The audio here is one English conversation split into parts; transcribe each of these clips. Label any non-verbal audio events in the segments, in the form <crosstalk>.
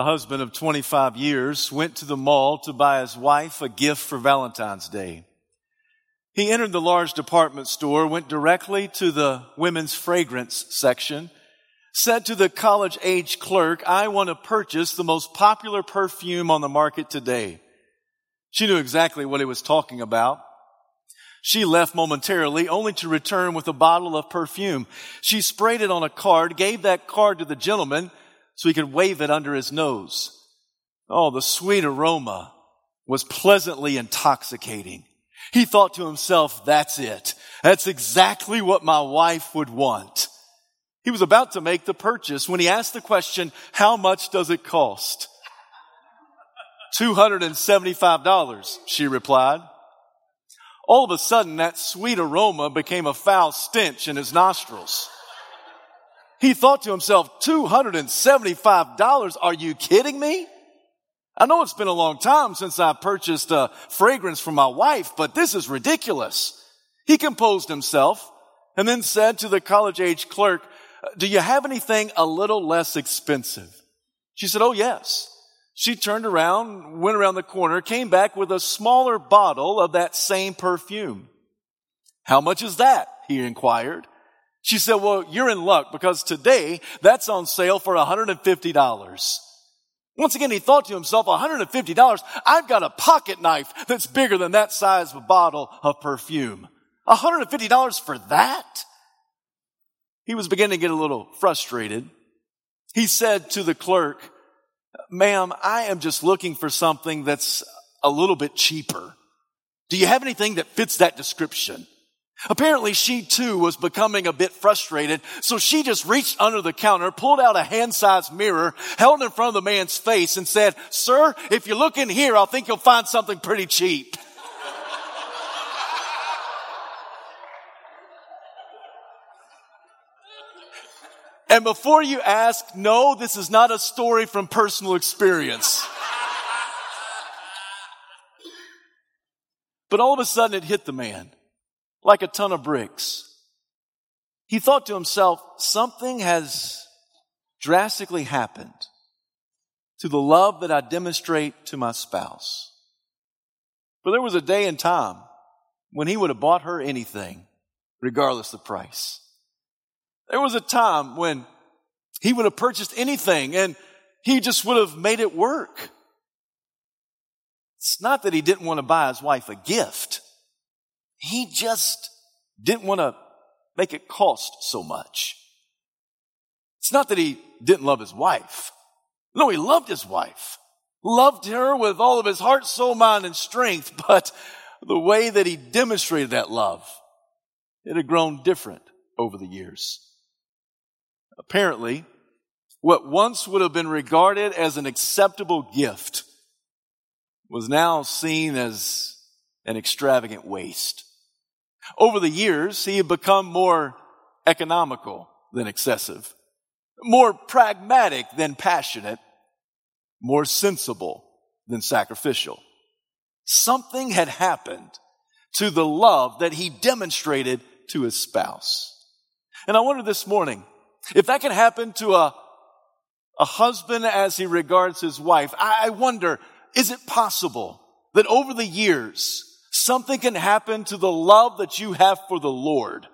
a husband of 25 years, went to the mall to buy his wife a gift for Valentine's Day. He entered the large department store, went directly to the women's fragrance section, said to the college age clerk, I want to purchase the most popular perfume on the market today. She knew exactly what he was talking about. She left momentarily only to return with a bottle of perfume. She sprayed it on a card, gave that card to the gentleman so he could wave it under his nose. Oh, the sweet aroma was pleasantly intoxicating. He thought to himself, that's it. That's exactly what my wife would want. He was about to make the purchase when he asked the question, how much does it cost? $275, she replied. All of a sudden, that sweet aroma became a foul stench in his nostrils. He thought to himself, $275? Are you kidding me? I know it's been a long time since I purchased a fragrance for my wife, but this is ridiculous. He composed himself and then said to the college age clerk, do you have anything a little less expensive? She said, Oh, yes. She turned around, went around the corner, came back with a smaller bottle of that same perfume. How much is that? He inquired. She said, well, you're in luck because today that's on sale for $150. Once again, he thought to himself, $150, I've got a pocket knife that's bigger than that size of a bottle of perfume. $150 for that? He was beginning to get a little frustrated. He said to the clerk, ma'am, I am just looking for something that's a little bit cheaper. Do you have anything that fits that description? Apparently she too was becoming a bit frustrated, so she just reached under the counter, pulled out a hand-sized mirror, held it in front of the man's face and said, sir, if you look in here, I think you'll find something pretty cheap. <laughs> And before you ask, no, this is not a story from personal experience. But all of a sudden it hit the man like a ton of bricks. He thought to himself, something has drastically happened to the love that I demonstrate to my spouse. For there was a day and time when he would have bought her anything, regardless of price. There was a time when he would have purchased anything and he just would have made it work. It's not that he didn't want to buy his wife a gift. He just didn't want to make it cost so much. It's not that he didn't love his wife. No, he loved his wife. Loved her with all of his heart, soul, mind, and strength, but the way that he demonstrated that love, it had grown different over the years. Apparently, what once would have been regarded as an acceptable gift was now seen as an extravagant waste. Over the years, he had become more economical than excessive, more pragmatic than passionate, more sensible than sacrificial. Something had happened to the love that he demonstrated to his spouse. And I wonder this morning, if that can happen to a, a husband as he regards his wife, I, I wonder, is it possible that over the years, something can happen to the love that you have for the Lord?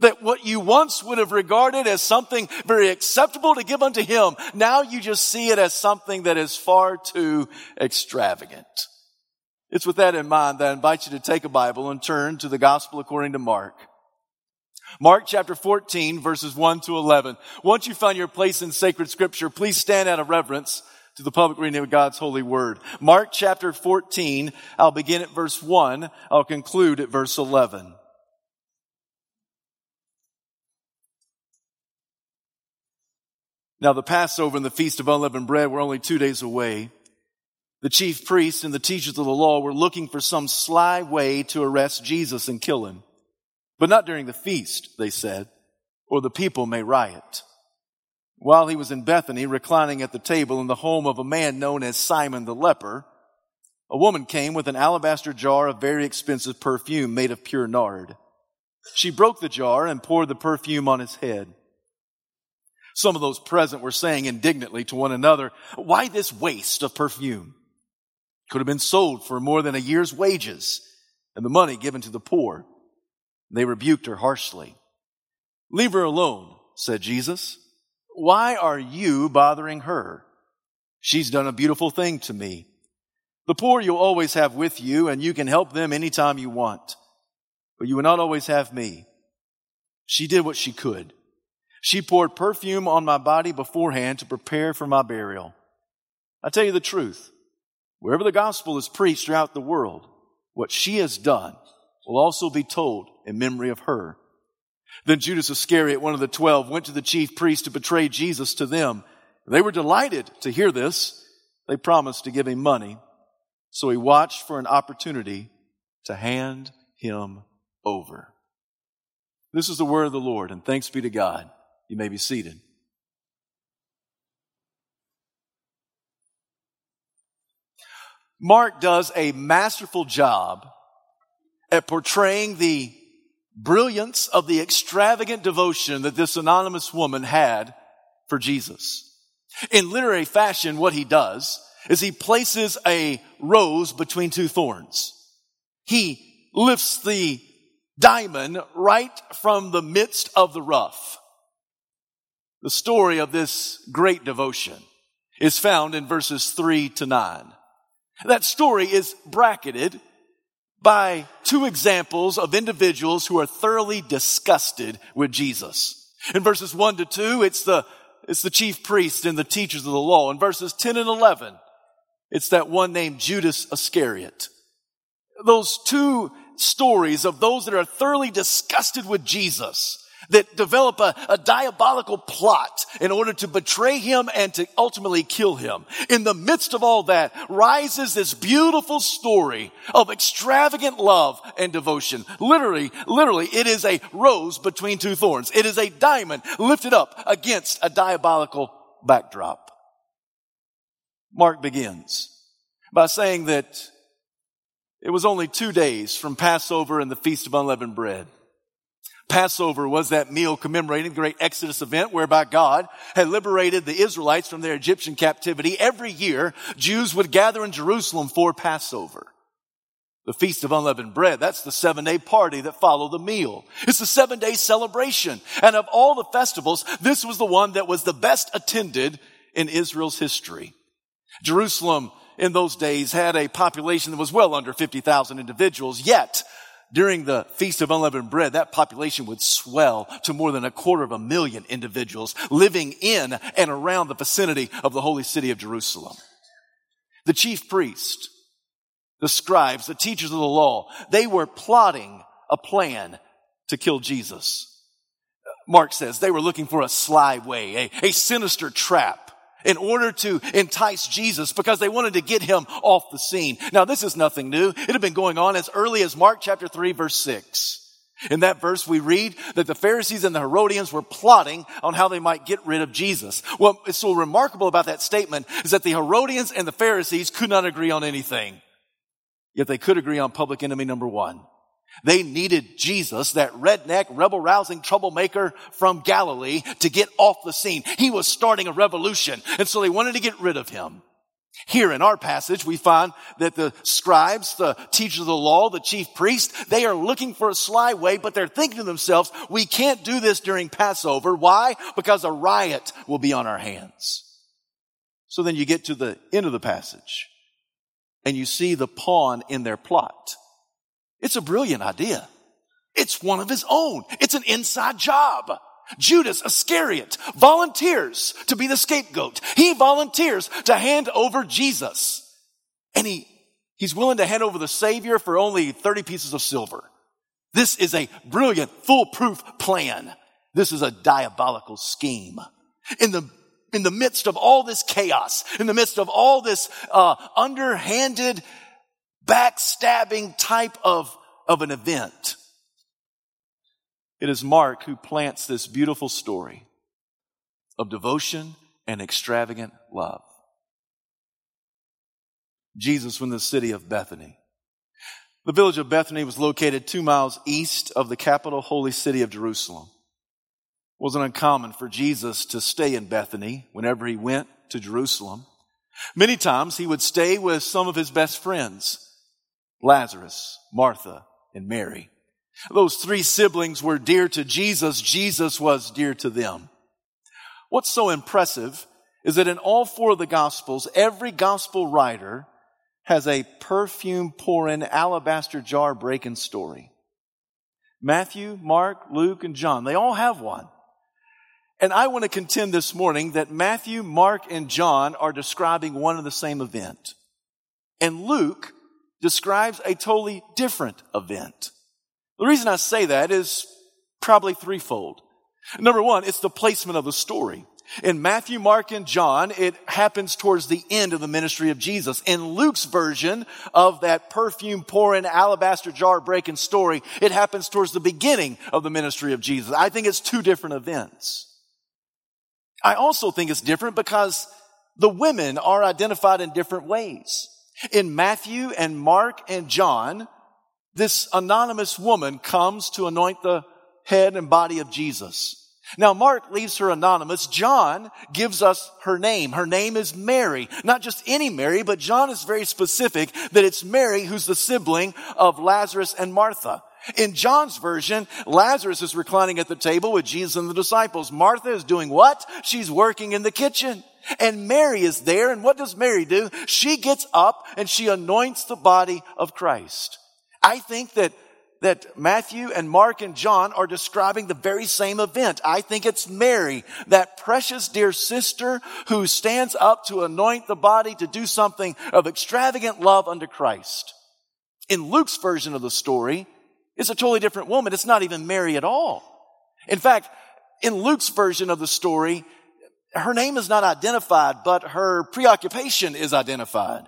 That what you once would have regarded as something very acceptable to give unto Him, now you just see it as something that is far too extravagant. It's with that in mind that I invite you to take a Bible and turn to the Gospel according to Mark. Mark chapter 14 verses 1 to 11. Once you find your place in sacred scripture, please stand out of reverence to the public reading of God's holy word. Mark chapter 14, I'll begin at verse 1, I'll conclude at verse 11. Now the Passover and the Feast of Unleavened Bread were only two days away. The chief priests and the teachers of the law were looking for some sly way to arrest Jesus and kill him. But not during the feast, they said, or the people may riot. While he was in Bethany, reclining at the table in the home of a man known as Simon the leper, a woman came with an alabaster jar of very expensive perfume made of pure nard. She broke the jar and poured the perfume on his head. Some of those present were saying indignantly to one another, why this waste of perfume? Could have been sold for more than a year's wages and the money given to the poor. They rebuked her harshly. Leave her alone, said Jesus. Why are you bothering her? She's done a beautiful thing to me. The poor you'll always have with you and you can help them anytime you want, but you will not always have me. She did what she could. She poured perfume on my body beforehand to prepare for my burial. I tell you the truth. Wherever the gospel is preached throughout the world, what she has done will also be told in memory of her. Then Judas Iscariot, one of the twelve, went to the chief priests to betray Jesus to them. They were delighted to hear this. They promised to give him money. So he watched for an opportunity to hand him over. This is the word of the Lord, and thanks be to God. You may be seated. Mark does a masterful job at portraying the brilliance of the extravagant devotion that this anonymous woman had for Jesus. In literary fashion, what he does is he places a rose between two thorns. He lifts the diamond right from the midst of the rough. The story of this great devotion is found in verses three to nine. That story is bracketed by two examples of individuals who are thoroughly disgusted with Jesus. In verses 1 to 2, it's the, it's the chief priest and the teachers of the law. In verses 10 and 11, it's that one named Judas Iscariot. Those two stories of those that are thoroughly disgusted with Jesus that develop a, a, diabolical plot in order to betray him and to ultimately kill him. In the midst of all that rises this beautiful story of extravagant love and devotion. Literally, literally, it is a rose between two thorns. It is a diamond lifted up against a diabolical backdrop. Mark begins by saying that it was only two days from Passover and the Feast of Unleavened Bread. Passover was that meal commemorating the great Exodus event whereby God had liberated the Israelites from their Egyptian captivity. Every year, Jews would gather in Jerusalem for Passover. The Feast of Unleavened Bread, that's the seven day party that followed the meal. It's a seven day celebration. And of all the festivals, this was the one that was the best attended in Israel's history. Jerusalem in those days had a population that was well under 50,000 individuals, yet during the Feast of Unleavened Bread, that population would swell to more than a quarter of a million individuals living in and around the vicinity of the holy city of Jerusalem. The chief priest, the scribes, the teachers of the law, they were plotting a plan to kill Jesus. Mark says they were looking for a sly way, a, a sinister trap in order to entice Jesus because they wanted to get him off the scene. Now this is nothing new. It had been going on as early as Mark chapter 3 verse 6. In that verse, we read that the Pharisees and the Herodians were plotting on how they might get rid of Jesus. What is so remarkable about that statement is that the Herodians and the Pharisees could not agree on anything. Yet they could agree on public enemy number one. They needed Jesus, that redneck, rebel rousing troublemaker from Galilee to get off the scene. He was starting a revolution. And so they wanted to get rid of him. Here in our passage, we find that the scribes, the teachers of the law, the chief priest, they are looking for a sly way, but they're thinking to themselves, we can't do this during Passover. Why? Because a riot will be on our hands. So then you get to the end of the passage and you see the pawn in their plot. It's a brilliant idea. It's one of his own. It's an inside job. Judas Iscariot volunteers to be the scapegoat. He volunteers to hand over Jesus. And he, he's willing to hand over the Savior for only 30 pieces of silver. This is a brilliant, foolproof plan. This is a diabolical scheme. In the in the midst of all this chaos, in the midst of all this uh, underhanded backstabbing type of, of an event. It is Mark who plants this beautiful story of devotion and extravagant love. Jesus from the city of Bethany. The village of Bethany was located two miles east of the capital holy city of Jerusalem. It wasn't uncommon for Jesus to stay in Bethany whenever he went to Jerusalem. Many times he would stay with some of his best friends, Lazarus, Martha, and Mary. Those three siblings were dear to Jesus. Jesus was dear to them. What's so impressive is that in all four of the gospels, every gospel writer has a perfume pouring alabaster jar breaking story. Matthew, Mark, Luke, and John, they all have one. And I want to contend this morning that Matthew, Mark, and John are describing one and the same event. And Luke describes a totally different event. The reason I say that is probably threefold. Number one, it's the placement of the story. In Matthew, Mark, and John, it happens towards the end of the ministry of Jesus. In Luke's version of that perfume pouring alabaster jar breaking story, it happens towards the beginning of the ministry of Jesus. I think it's two different events. I also think it's different because the women are identified in different ways. In Matthew and Mark and John, this anonymous woman comes to anoint the head and body of Jesus. Now, Mark leaves her anonymous. John gives us her name. Her name is Mary. Not just any Mary, but John is very specific that it's Mary who's the sibling of Lazarus and Martha. In John's version, Lazarus is reclining at the table with Jesus and the disciples. Martha is doing what? She's working in the kitchen. And Mary is there. And what does Mary do? She gets up and she anoints the body of Christ. I think that that Matthew and Mark and John are describing the very same event. I think it's Mary, that precious dear sister who stands up to anoint the body to do something of extravagant love unto Christ. In Luke's version of the story, it's a totally different woman. It's not even Mary at all. In fact, in Luke's version of the story, her name is not identified, but her preoccupation is identified.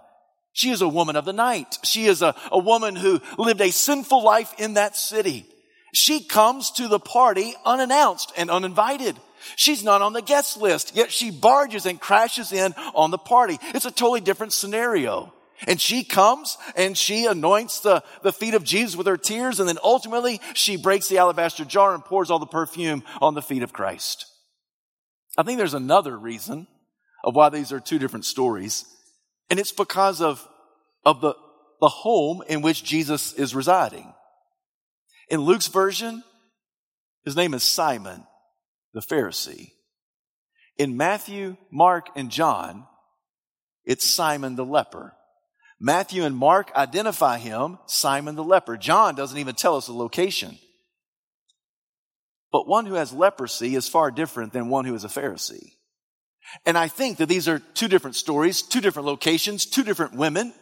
She is a woman of the night. She is a, a woman who lived a sinful life in that city. She comes to the party unannounced and uninvited. She's not on the guest list, yet she barges and crashes in on the party. It's a totally different scenario. And she comes and she anoints the, the feet of Jesus with her tears. And then ultimately she breaks the alabaster jar and pours all the perfume on the feet of Christ. I think there's another reason of why these are two different stories. And it's because of, of the, the home in which Jesus is residing. In Luke's version, his name is Simon the Pharisee. In Matthew, Mark, and John, it's Simon the leper. Matthew and Mark identify him, Simon the leper. John doesn't even tell us the location. But one who has leprosy is far different than one who is a Pharisee. And I think that these are two different stories, two different locations, two different women.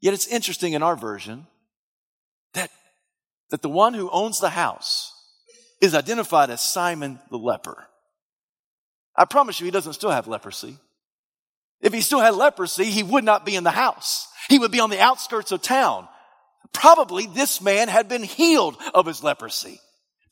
Yet it's interesting in our version that, that the one who owns the house is identified as Simon the leper. I promise you, he doesn't still have leprosy. If he still had leprosy, he would not be in the house. He would be on the outskirts of town. Probably this man had been healed of his leprosy.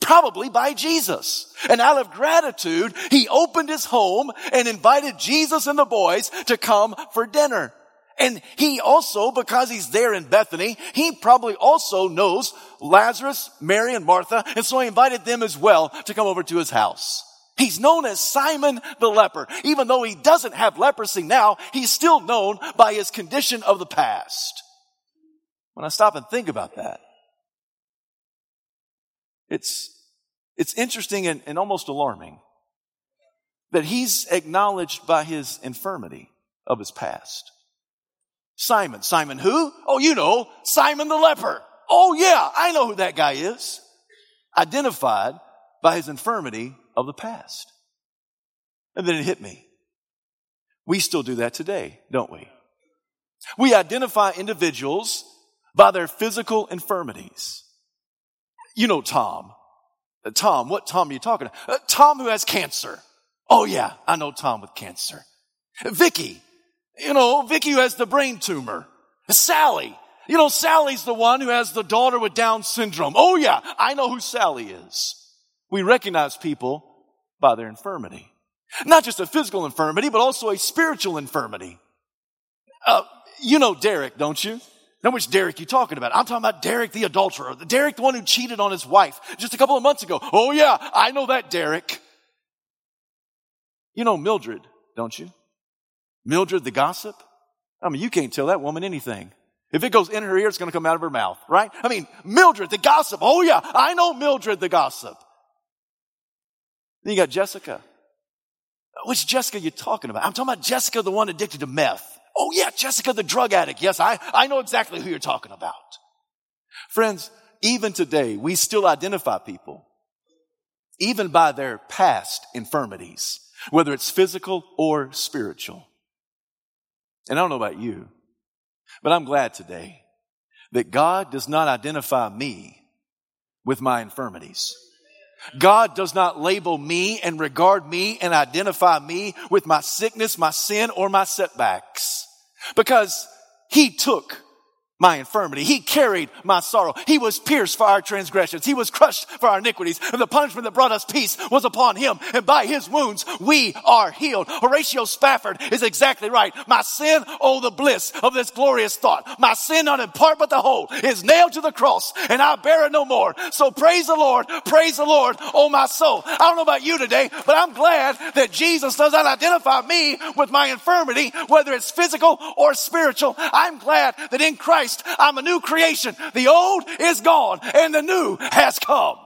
Probably by Jesus. And out of gratitude, he opened his home and invited Jesus and the boys to come for dinner. And he also, because he's there in Bethany, he probably also knows Lazarus, Mary, and Martha, and so he invited them as well to come over to his house. He's known as Simon the leper. Even though he doesn't have leprosy now, he's still known by his condition of the past. When I stop and think about that, it's, it's interesting and, and almost alarming that he's acknowledged by his infirmity of his past. Simon. Simon who? Oh, you know, Simon the leper. Oh yeah, I know who that guy is. Identified by his infirmity of the past. And then it hit me. We still do that today, don't we? We identify individuals by their physical infirmities. You know Tom. Uh, Tom, what Tom are you talking about? Uh, Tom who has cancer. Oh yeah, I know Tom with cancer. Vicky, you know, Vicky who has the brain tumor. Sally, you know, Sally's the one who has the daughter with Down syndrome. Oh yeah, I know who Sally is. We recognize people by their infirmity. Not just a physical infirmity, but also a spiritual infirmity. Uh, you know Derek, don't you? Now, which Derek you talking about? I'm talking about Derek the adulterer, Derek the one who cheated on his wife just a couple of months ago. Oh yeah, I know that Derek. You know Mildred, don't you? Mildred the gossip? I mean, you can't tell that woman anything. If it goes in her ear, it's going to come out of her mouth, right? I mean, Mildred the gossip. Oh yeah, I know Mildred the gossip. Then you got Jessica. Which Jessica you talking about? I'm talking about Jessica, the one addicted to meth. Oh yeah, Jessica, the drug addict. Yes, I, I know exactly who you're talking about. Friends, even today, we still identify people, even by their past infirmities, whether it's physical or spiritual. And I don't know about you, but I'm glad today that God does not identify me with my infirmities. God does not label me and regard me and identify me with my sickness, my sin, or my setbacks. Because He took my infirmity. He carried my sorrow. He was pierced for our transgressions. He was crushed for our iniquities. And the punishment that brought us peace was upon him. And by his wounds, we are healed. Horatio Spafford is exactly right. My sin, oh, the bliss of this glorious thought. My sin, not in part but the whole, is nailed to the cross and I bear it no more. So praise the Lord. Praise the Lord, oh, my soul. I don't know about you today, but I'm glad that Jesus does not identify me with my infirmity, whether it's physical or spiritual. I'm glad that in Christ Christ, I'm a new creation. The old is gone and the new has come.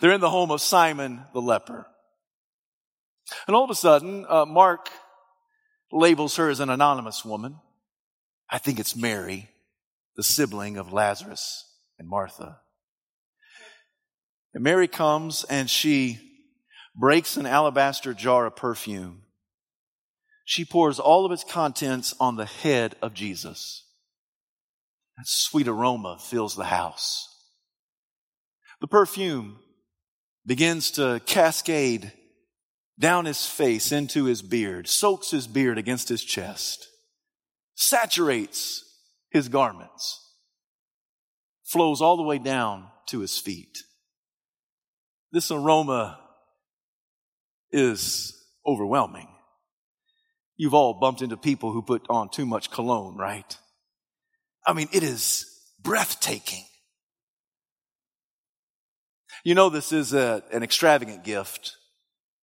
They're in the home of Simon the leper. And all of a sudden, uh, Mark labels her as an anonymous woman. I think it's Mary, the sibling of Lazarus and Martha. And Mary comes and she breaks an alabaster jar of perfume she pours all of its contents on the head of Jesus. That sweet aroma fills the house. The perfume begins to cascade down his face into his beard, soaks his beard against his chest, saturates his garments, flows all the way down to his feet. This aroma is overwhelming. You've all bumped into people who put on too much cologne, right? I mean, it is breathtaking. You know, this is a, an extravagant gift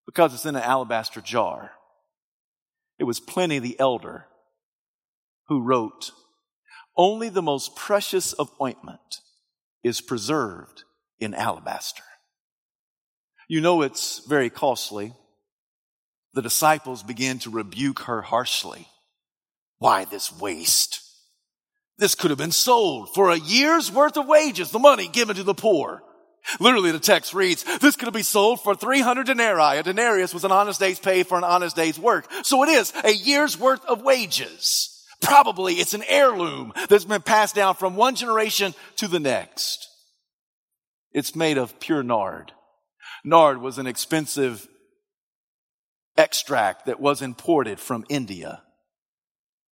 because it's in an alabaster jar. It was Pliny the Elder who wrote, Only the most precious of ointment is preserved in alabaster. You know it's very costly the disciples began to rebuke her harshly. Why this waste? This could have been sold for a year's worth of wages, the money given to the poor. Literally, the text reads, this could be sold for 300 denarii. A denarius was an honest day's pay for an honest day's work. So it is a year's worth of wages. Probably it's an heirloom that's been passed down from one generation to the next. It's made of pure nard. Nard was an expensive extract that was imported from India.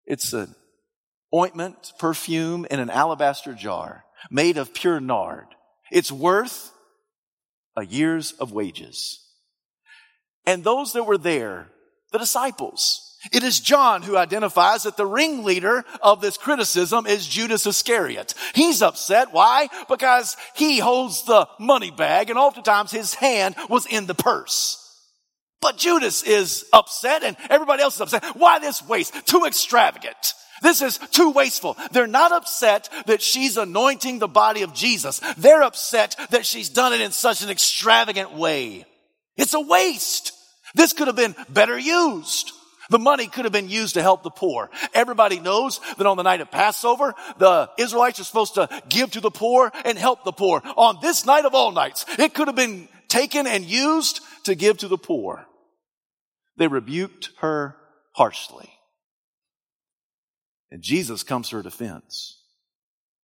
It's an ointment, perfume in an alabaster jar made of pure nard. It's worth a year's of wages. And those that were there, the disciples, it is John who identifies that the ringleader of this criticism is Judas Iscariot. He's upset. Why? Because he holds the money bag and oftentimes his hand was in the purse. But Judas is upset and everybody else is upset. Why this waste? Too extravagant. This is too wasteful. They're not upset that she's anointing the body of Jesus. They're upset that she's done it in such an extravagant way. It's a waste. This could have been better used. The money could have been used to help the poor. Everybody knows that on the night of Passover, the Israelites are supposed to give to the poor and help the poor. On this night of all nights, it could have been taken and used to give to the poor. They rebuked her harshly. And Jesus comes to her defense.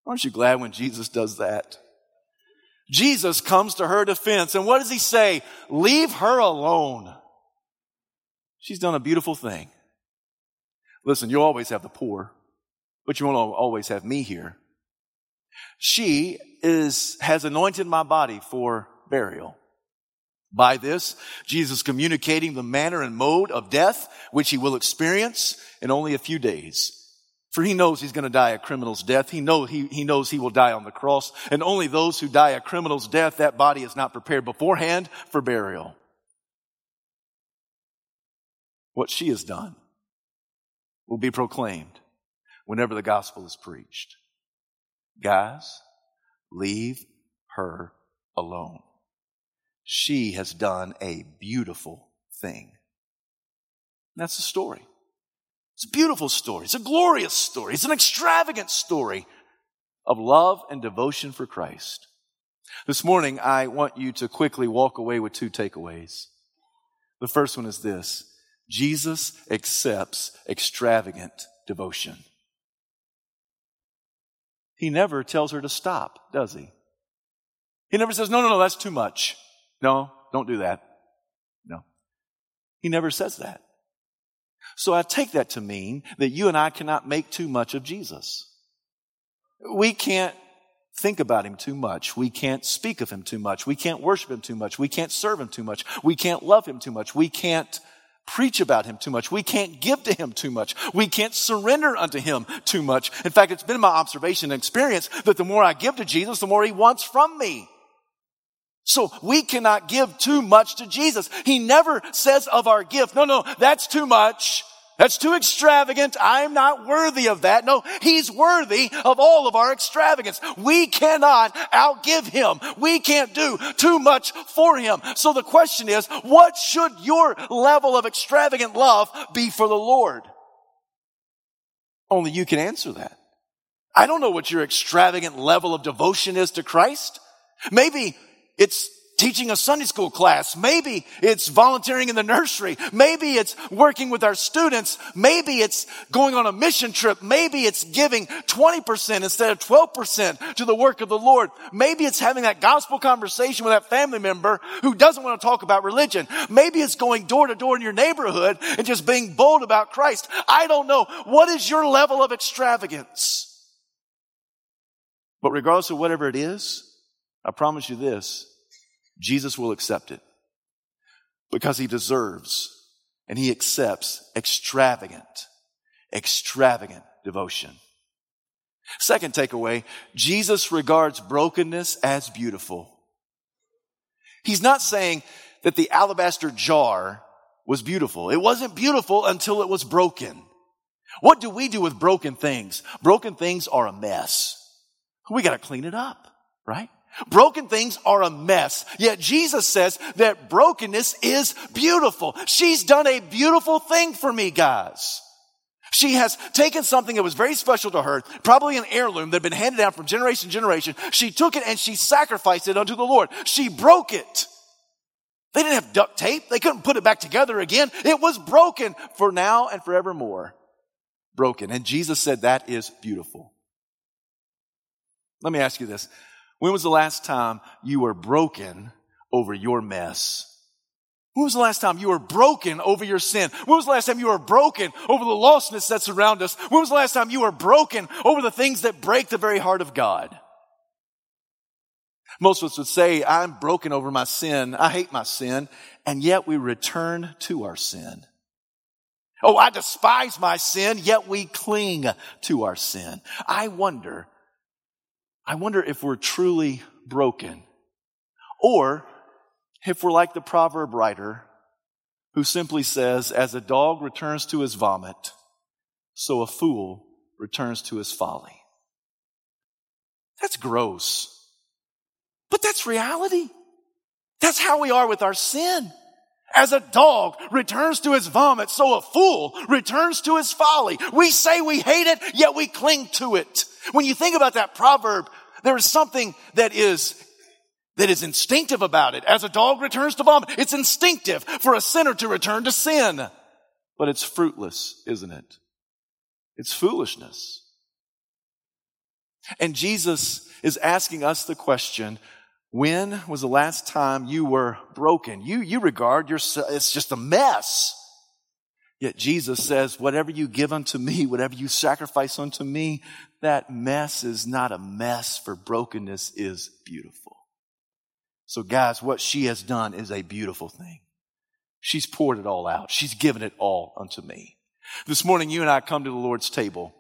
Aren't you glad when Jesus does that? Jesus comes to her defense. And what does he say? Leave her alone. She's done a beautiful thing. Listen, you'll always have the poor, but you won't always have me here. She is, has anointed my body for burial. By this, Jesus communicating the manner and mode of death, which he will experience in only a few days. For he knows he's going to die a criminal's death. He, know, he, he knows he will die on the cross. And only those who die a criminal's death, that body is not prepared beforehand for burial. What she has done will be proclaimed whenever the gospel is preached. Guys, leave her alone. She has done a beautiful thing. that's the story. It's a beautiful story. It's a glorious story. It's an extravagant story of love and devotion for Christ. This morning, I want you to quickly walk away with two takeaways. The first one is this Jesus accepts extravagant devotion. He never tells her to stop, does he? He never says, no, no, no, that's too much. No, don't do that. No. He never says that. So I take that to mean that you and I cannot make too much of Jesus. We can't think about him too much. We can't speak of him too much. We can't worship him too much. We can't serve him too much. We can't love him too much. We can't preach about him too much. We can't give to him too much. We can't surrender unto him too much. In fact, it's been my observation and experience that the more I give to Jesus, the more he wants from me. So we cannot give too much to Jesus. He never says of our gift, no, no, that's too much. That's too extravagant. I'm not worthy of that. No, He's worthy of all of our extravagance. We cannot outgive Him. We can't do too much for Him. So the question is, what should your level of extravagant love be for the Lord? Only you can answer that. I don't know what your extravagant level of devotion is to Christ. Maybe it's teaching a Sunday school class. Maybe it's volunteering in the nursery. Maybe it's working with our students. Maybe it's going on a mission trip. Maybe it's giving 20% instead of 12% to the work of the Lord. Maybe it's having that gospel conversation with that family member who doesn't want to talk about religion. Maybe it's going door to door in your neighborhood and just being bold about Christ. I don't know. What is your level of extravagance? But regardless of whatever it is, I promise you this, Jesus will accept it because he deserves and he accepts extravagant, extravagant devotion. Second takeaway, Jesus regards brokenness as beautiful. He's not saying that the alabaster jar was beautiful. It wasn't beautiful until it was broken. What do we do with broken things? Broken things are a mess. We got to clean it up, right? Broken things are a mess. Yet Jesus says that brokenness is beautiful. She's done a beautiful thing for me, guys. She has taken something that was very special to her, probably an heirloom that had been handed down from generation to generation. She took it and she sacrificed it unto the Lord. She broke it. They didn't have duct tape. They couldn't put it back together again. It was broken for now and forevermore. Broken. And Jesus said that is beautiful. Let me ask you this. When was the last time you were broken over your mess? When was the last time you were broken over your sin? When was the last time you were broken over the lostness that's around us? When was the last time you were broken over the things that break the very heart of God? Most of us would say, I'm broken over my sin. I hate my sin. And yet we return to our sin. Oh, I despise my sin, yet we cling to our sin. I wonder I wonder if we're truly broken or if we're like the proverb writer who simply says, as a dog returns to his vomit, so a fool returns to his folly. That's gross. But that's reality. That's how we are with our sin. As a dog returns to his vomit, so a fool returns to his folly. We say we hate it, yet we cling to it. When you think about that proverb, there is something that is that is instinctive about it. As a dog returns to vomit, it's instinctive for a sinner to return to sin. But it's fruitless, isn't it? It's foolishness. And Jesus is asking us the question, when was the last time you were broken? You, you regard yourself, it's just a mess. Yet Jesus says, whatever you give unto me, <laughs> whatever you sacrifice unto me, that mess is not a mess for brokenness is beautiful. So guys, what she has done is a beautiful thing. She's poured it all out. She's given it all unto me. This morning, you and I come to the Lord's table.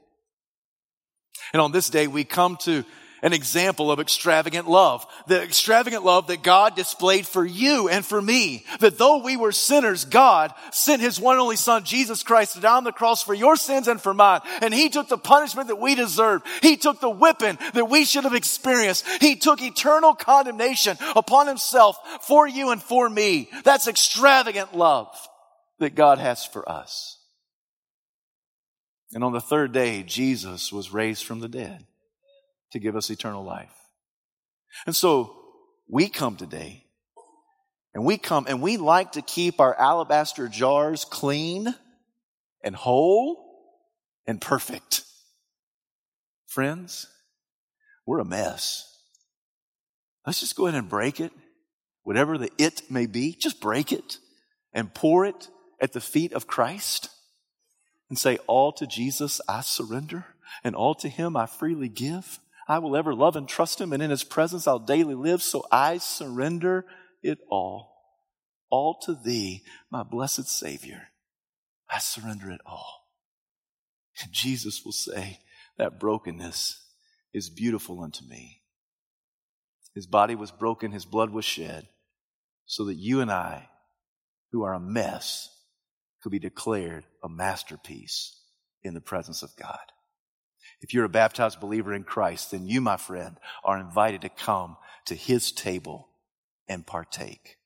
And on this day, we come to an example of extravagant love. The extravagant love that God displayed for you and for me. That though we were sinners, God sent His one and only Son, Jesus Christ, to die on the cross for your sins and for mine. And He took the punishment that we deserved. He took the whipping that we should have experienced. He took eternal condemnation upon Himself for you and for me. That's extravagant love that God has for us. And on the third day, Jesus was raised from the dead to give us eternal life. And so we come today and we come and we like to keep our alabaster jars clean and whole and perfect. Friends, we're a mess. Let's just go ahead and break it. Whatever the it may be, just break it and pour it at the feet of Christ and say, All to Jesus I surrender, and all to Him I freely give. I will ever love and trust him, and in his presence I'll daily live. So I surrender it all. All to thee, my blessed Savior. I surrender it all. And Jesus will say, That brokenness is beautiful unto me. His body was broken, his blood was shed, so that you and I, who are a mess, could be declared a masterpiece in the presence of God. If you're a baptized believer in Christ, then you, my friend, are invited to come to his table and partake.